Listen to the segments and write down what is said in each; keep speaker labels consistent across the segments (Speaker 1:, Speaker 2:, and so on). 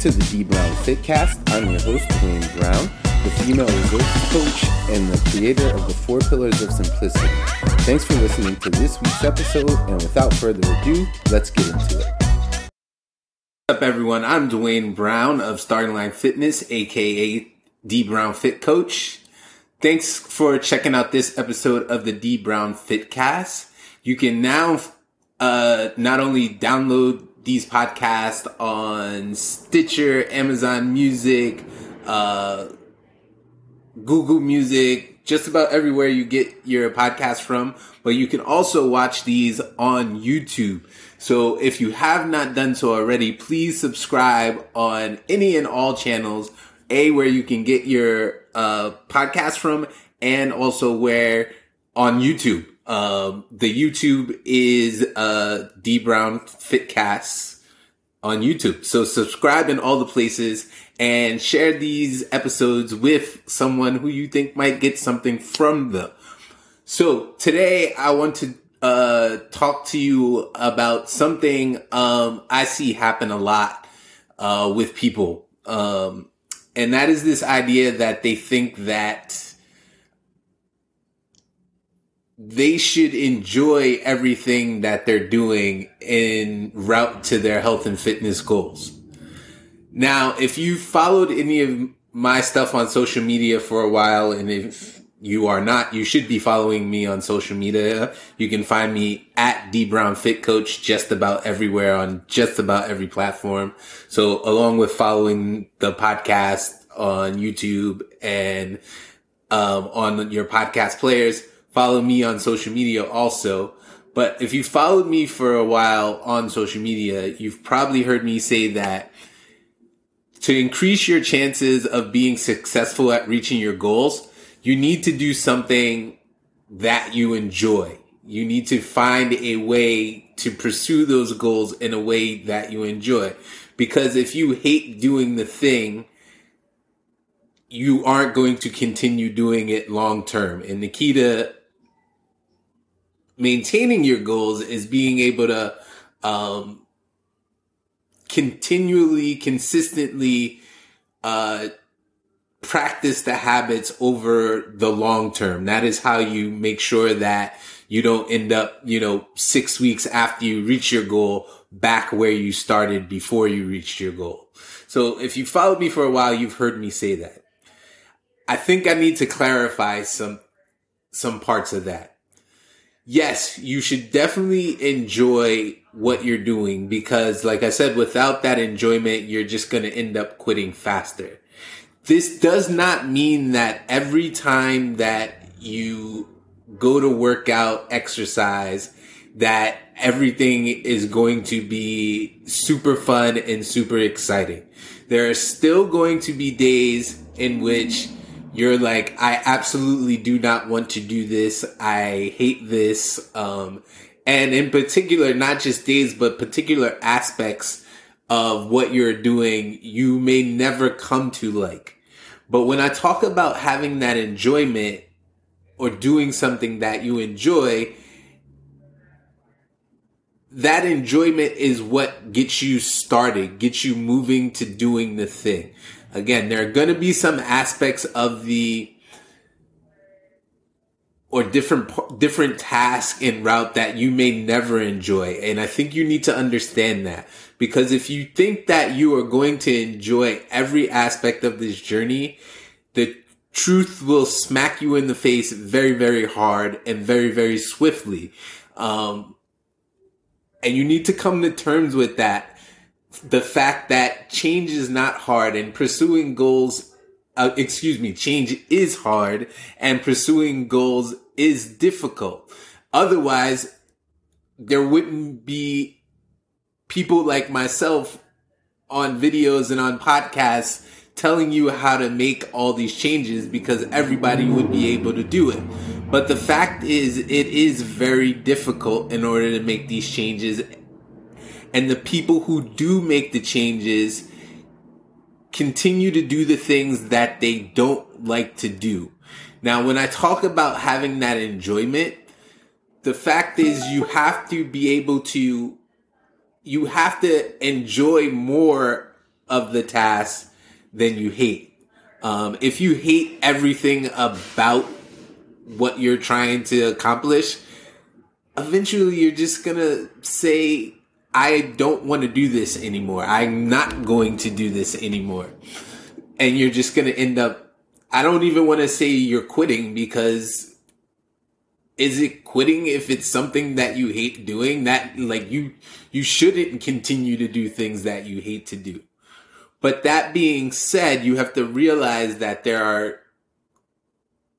Speaker 1: To the D Brown Fitcast. I'm your host, Dwayne Brown, the female resources coach and the creator of the Four Pillars of Simplicity. Thanks for listening to this week's episode, and without further ado, let's get into it. What's up, everyone? I'm Dwayne Brown of Starting Line Fitness, aka D Brown Fit Coach. Thanks for checking out this episode of the D Brown Fitcast. You can now uh, not only download these podcasts on Stitcher, Amazon Music, uh, Google Music, just about everywhere you get your podcast from. But you can also watch these on YouTube. So if you have not done so already, please subscribe on any and all channels. A, where you can get your uh, podcast from, and also where on YouTube. Um, the YouTube is uh, D Brown Fitcast on YouTube. So subscribe in all the places and share these episodes with someone who you think might get something from them. So today I want to uh, talk to you about something um, I see happen a lot uh, with people. Um, and that is this idea that they think that they should enjoy everything that they're doing in route to their health and fitness goals. Now, if you followed any of my stuff on social media for a while, and if you are not, you should be following me on social media. You can find me at D Brown Fit Coach just about everywhere on just about every platform. So along with following the podcast on YouTube and um, on your podcast players, follow me on social media also. But if you followed me for a while on social media, you've probably heard me say that to increase your chances of being successful at reaching your goals, you need to do something that you enjoy. You need to find a way to pursue those goals in a way that you enjoy. Because if you hate doing the thing, you aren't going to continue doing it long term. And to maintaining your goals is being able to um, continually, consistently uh, practice the habits over the long term. That is how you make sure that you don't end up, you know, six weeks after you reach your goal back where you started before you reached your goal. So if you followed me for a while, you've heard me say that. I think I need to clarify some, some parts of that yes, you should definitely enjoy what you're doing because, like I said, without that enjoyment, you're just going to end up quitting faster. This does not mean that every time that you go to work out, exercise, that everything is going to be super fun and super exciting. There are still going to be days in which you're like, I absolutely do not want to do this. I hate this. Um, and in particular, not just days, but particular aspects of what you're doing, you may never come to like. But when I talk about having that enjoyment or doing something that you enjoy, that enjoyment is what gets you started, gets you moving to doing the thing. Again, there are going to be some aspects of the or different different task and route that you may never enjoy and i think you need to understand that. Because if you think that you are going to enjoy every aspect of this journey the truth will smack you in the face very very hard and very very swiftly. Um, and you need to come to terms with that the fact that change is not hard and pursuing goals, uh, excuse me, change is hard and pursuing goals is difficult. Otherwise, there wouldn't be people like myself on videos and on podcasts telling you how to make all these changes because everybody would be able to do it. But the fact is, it is very difficult in order to make these changes and the people who do make the changes continue to do the things that they don't like to do. Now, when I talk about having that enjoyment, the fact is you have to be able to, you have to enjoy more of the task, than you hate. Um, if you hate everything about what you're trying to accomplish, eventually you're just gonna say, I don't want to do this anymore. I'm not going to do this anymore. And you're just gonna end up, I don't even want to say you're quitting because is it quitting if it's something that you hate doing that like you you shouldn't continue to do things that you hate to do but that being said you have to realize that there are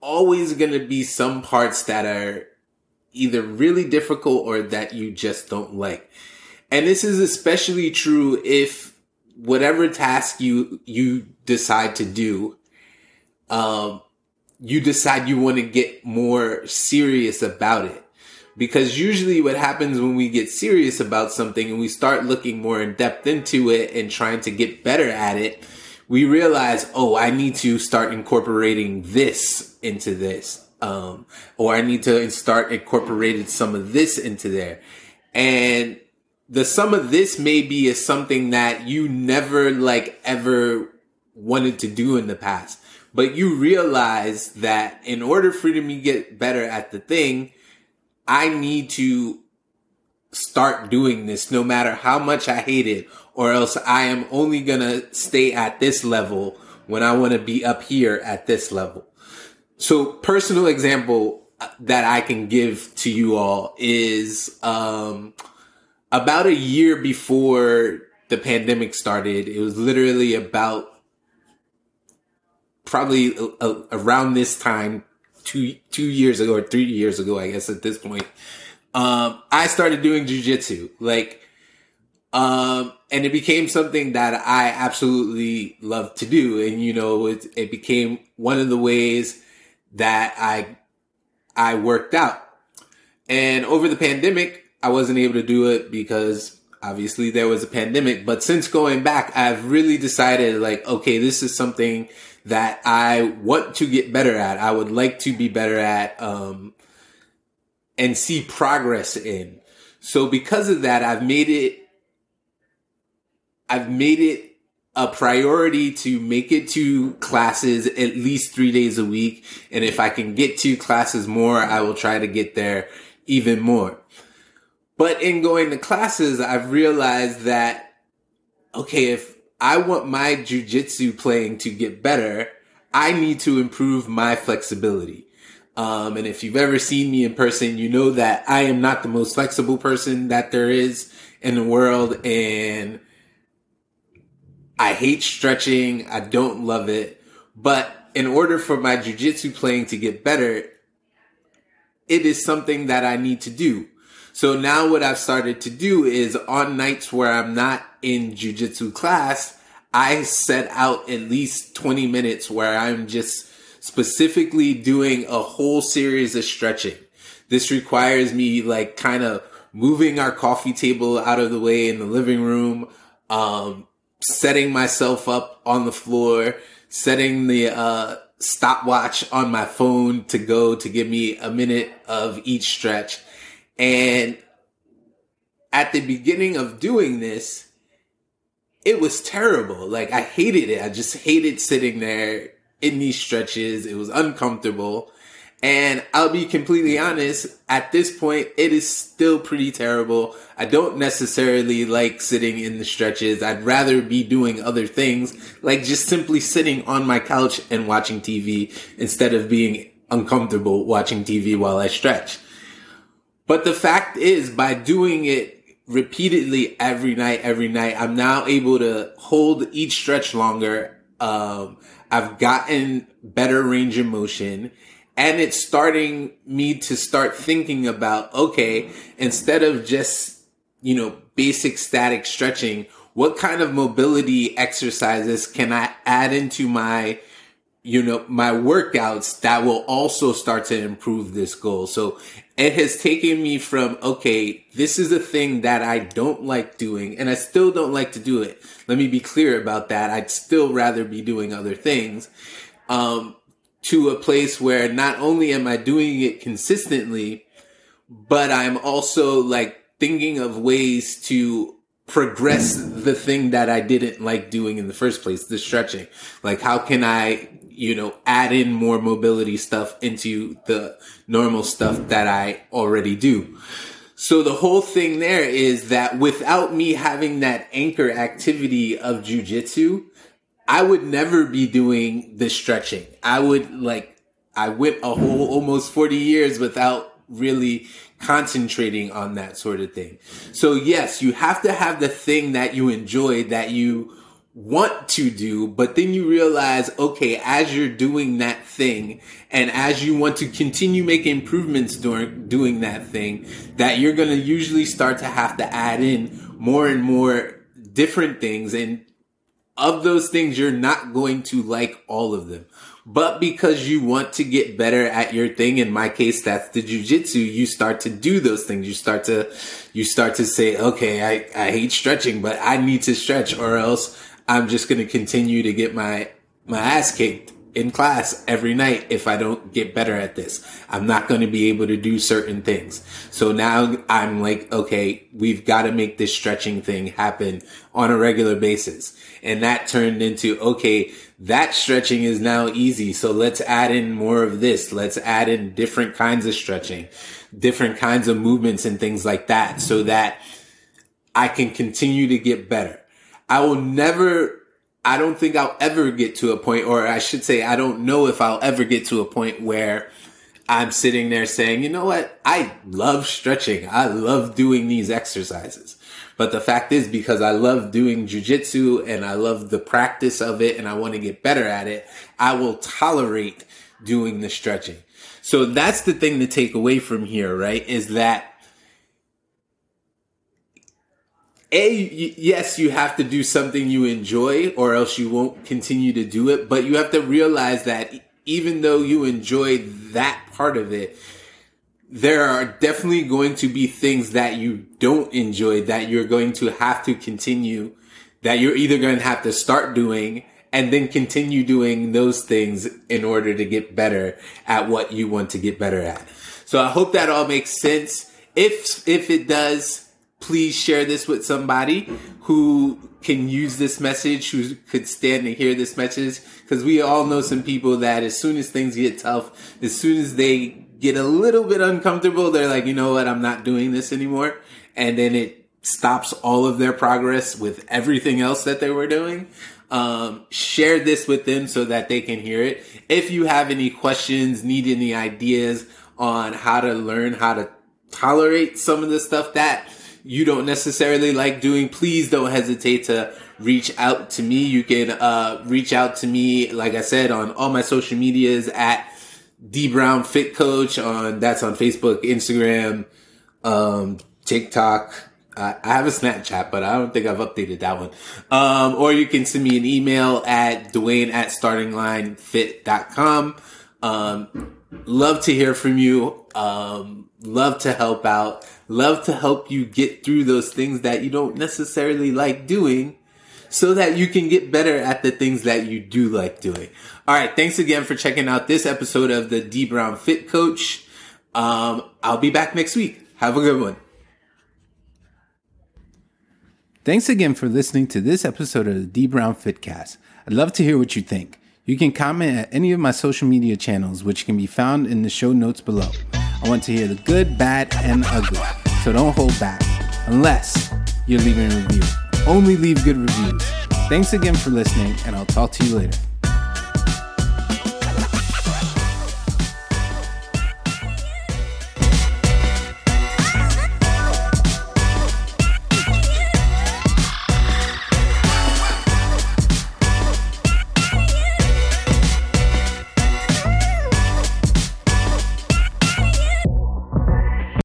Speaker 1: always going to be some parts that are either really difficult or that you just don't like and this is especially true if whatever task you you decide to do um you decide you want to get more serious about it. Because usually what happens when we get serious about something and we start looking more in depth into it and trying to get better at it, we realize, oh, I need to start incorporating this into this. Um, or I need to start incorporating some of this into there. And the sum of this maybe is something that you never like ever wanted to do in the past but you realize that in order for me to get better at the thing, I need to start doing this no matter how much I hate it, or else I am only gonna stay at this level when I want to be up here at this level. So personal example that I can give to you all is, um, about a year before the pandemic started, it was literally about probably a, a, around this time, two two years ago or three years ago, I guess at this point, um, I started doing jujitsu. Like, um, and it became something that I absolutely love to do. And you know, it, it became one of the ways that I I worked out. And over the pandemic, I wasn't able to do it because obviously there was a pandemic. But since going back, I've really decided like, okay, this is something that I want to get better at. I would like to be better at, um, and see progress in. So because of that, I've made it, I've made it a priority to make it to classes at least three days a week. And if I can get to classes more, I will try to get there even more. But in going to classes, I've realized that, okay, if I want my jujitsu playing to get better. I need to improve my flexibility. Um, and if you've ever seen me in person, you know that I am not the most flexible person that there is in the world. And I hate stretching. I don't love it. But in order for my jujitsu playing to get better, it is something that I need to do. So now what I've started to do is on nights where I'm not in jujitsu class, I set out at least 20 minutes where I'm just specifically doing a whole series of stretching. This requires me like kind of moving our coffee table out of the way in the living room, um, setting myself up on the floor, setting the, uh, stopwatch on my phone to go to give me a minute of each stretch. And at the beginning of doing this, it was terrible. Like I hated it. I just hated sitting there in these stretches. It was uncomfortable. And I'll be completely honest, at this point, it is still pretty terrible. I don't necessarily like sitting in the stretches. I'd rather be doing other things, like just simply sitting on my couch and watching TV instead of being uncomfortable watching TV while I stretch. But the fact is, by doing it repeatedly every night, every night. I'm now able to hold each stretch longer. Um, I've gotten better range of motion and it's starting me to start thinking about, okay, instead of just, you know, basic static stretching, what kind of mobility exercises can I add into my you know, my workouts that will also start to improve this goal. So it has taken me from, okay, this is a thing that I don't like doing and I still don't like to do it. Let me be clear about that. I'd still rather be doing other things. Um, to a place where not only am I doing it consistently, but I'm also like thinking of ways to progress the thing that I didn't like doing in the first place, the stretching. Like, how can I, you know, add in more mobility stuff into the normal stuff that I already do? So the whole thing there is that without me having that anchor activity of jujitsu, I would never be doing the stretching. I would like, I went a whole almost 40 years without really concentrating on that sort of thing. So yes, you have to have the thing that you enjoy that you want to do, but then you realize, okay, as you're doing that thing and as you want to continue making improvements during doing that thing, that you're going to usually start to have to add in more and more different things. And of those things, you're not going to like all of them but because you want to get better at your thing in my case that's the jujitsu. You start to do those things. You start to you start to say okay i i hate stretching but i need to stretch or else i'm just going to continue to get my my ass kicked in class every night if I don't get better at this. I'm not going to be able to do certain things. So now I'm like, okay, we've got to make this stretching thing happen on a regular basis. And that turned into, okay, that stretching is now easy. So let's add in more of this. Let's add in different kinds of stretching, different kinds of movements and things like that so that I can continue to get better. I will never I don't think I'll ever get to a point, or I should say, I don't know if I'll ever get to a point where I'm sitting there saying, you know what? I love stretching. I love doing these exercises. But the fact is, because I love doing jujitsu and I love the practice of it and I want to get better at it, I will tolerate doing the stretching. So that's the thing to take away from here, right? Is that a yes you have to do something you enjoy or else you won't continue to do it but you have to realize that even though you enjoy that part of it there are definitely going to be things that you don't enjoy that you're going to have to continue that you're either going to have to start doing and then continue doing those things in order to get better at what you want to get better at. So i hope that all makes sense. If if it does please share this with somebody who can use this message, who could stand to hear this message. Because we all know some people that as soon as things get tough, as soon as they get a little bit uncomfortable, they're like, you know what, I'm not doing this anymore. And then it stops all of their progress with everything else that they were doing. Um, share this with them so that they can hear it. If you have any questions, need any ideas on how to learn how to tolerate some of the stuff that you don't necessarily like doing, please don't hesitate to reach out to me. You can uh, reach out to me, like I said, on all my social medias at D Brown Fit Coach. On that's on Facebook, Instagram, um, TikTok. I have a Snapchat, but I don't think I've updated that one. Um, or you can send me an email at Dwayne at startinglinefit.com. Um, love to hear from you. Um, love to help out love to help you get through those things that you don't necessarily like doing so that you can get better at the things that you do like doing. All right. Thanks again for checking out this episode of the D Brown Fit Coach. Um, I'll be back next week. Have a good one. Thanks again for listening to this episode of the D Brown Fitcast. I'd love to hear what you think. You can comment at any of my social media channels, which can be found in the show notes below. I want to hear the good, bad, and ugly. So don't hold back unless you're leaving a review. Only leave good reviews. Thanks again for listening, and I'll talk to you later.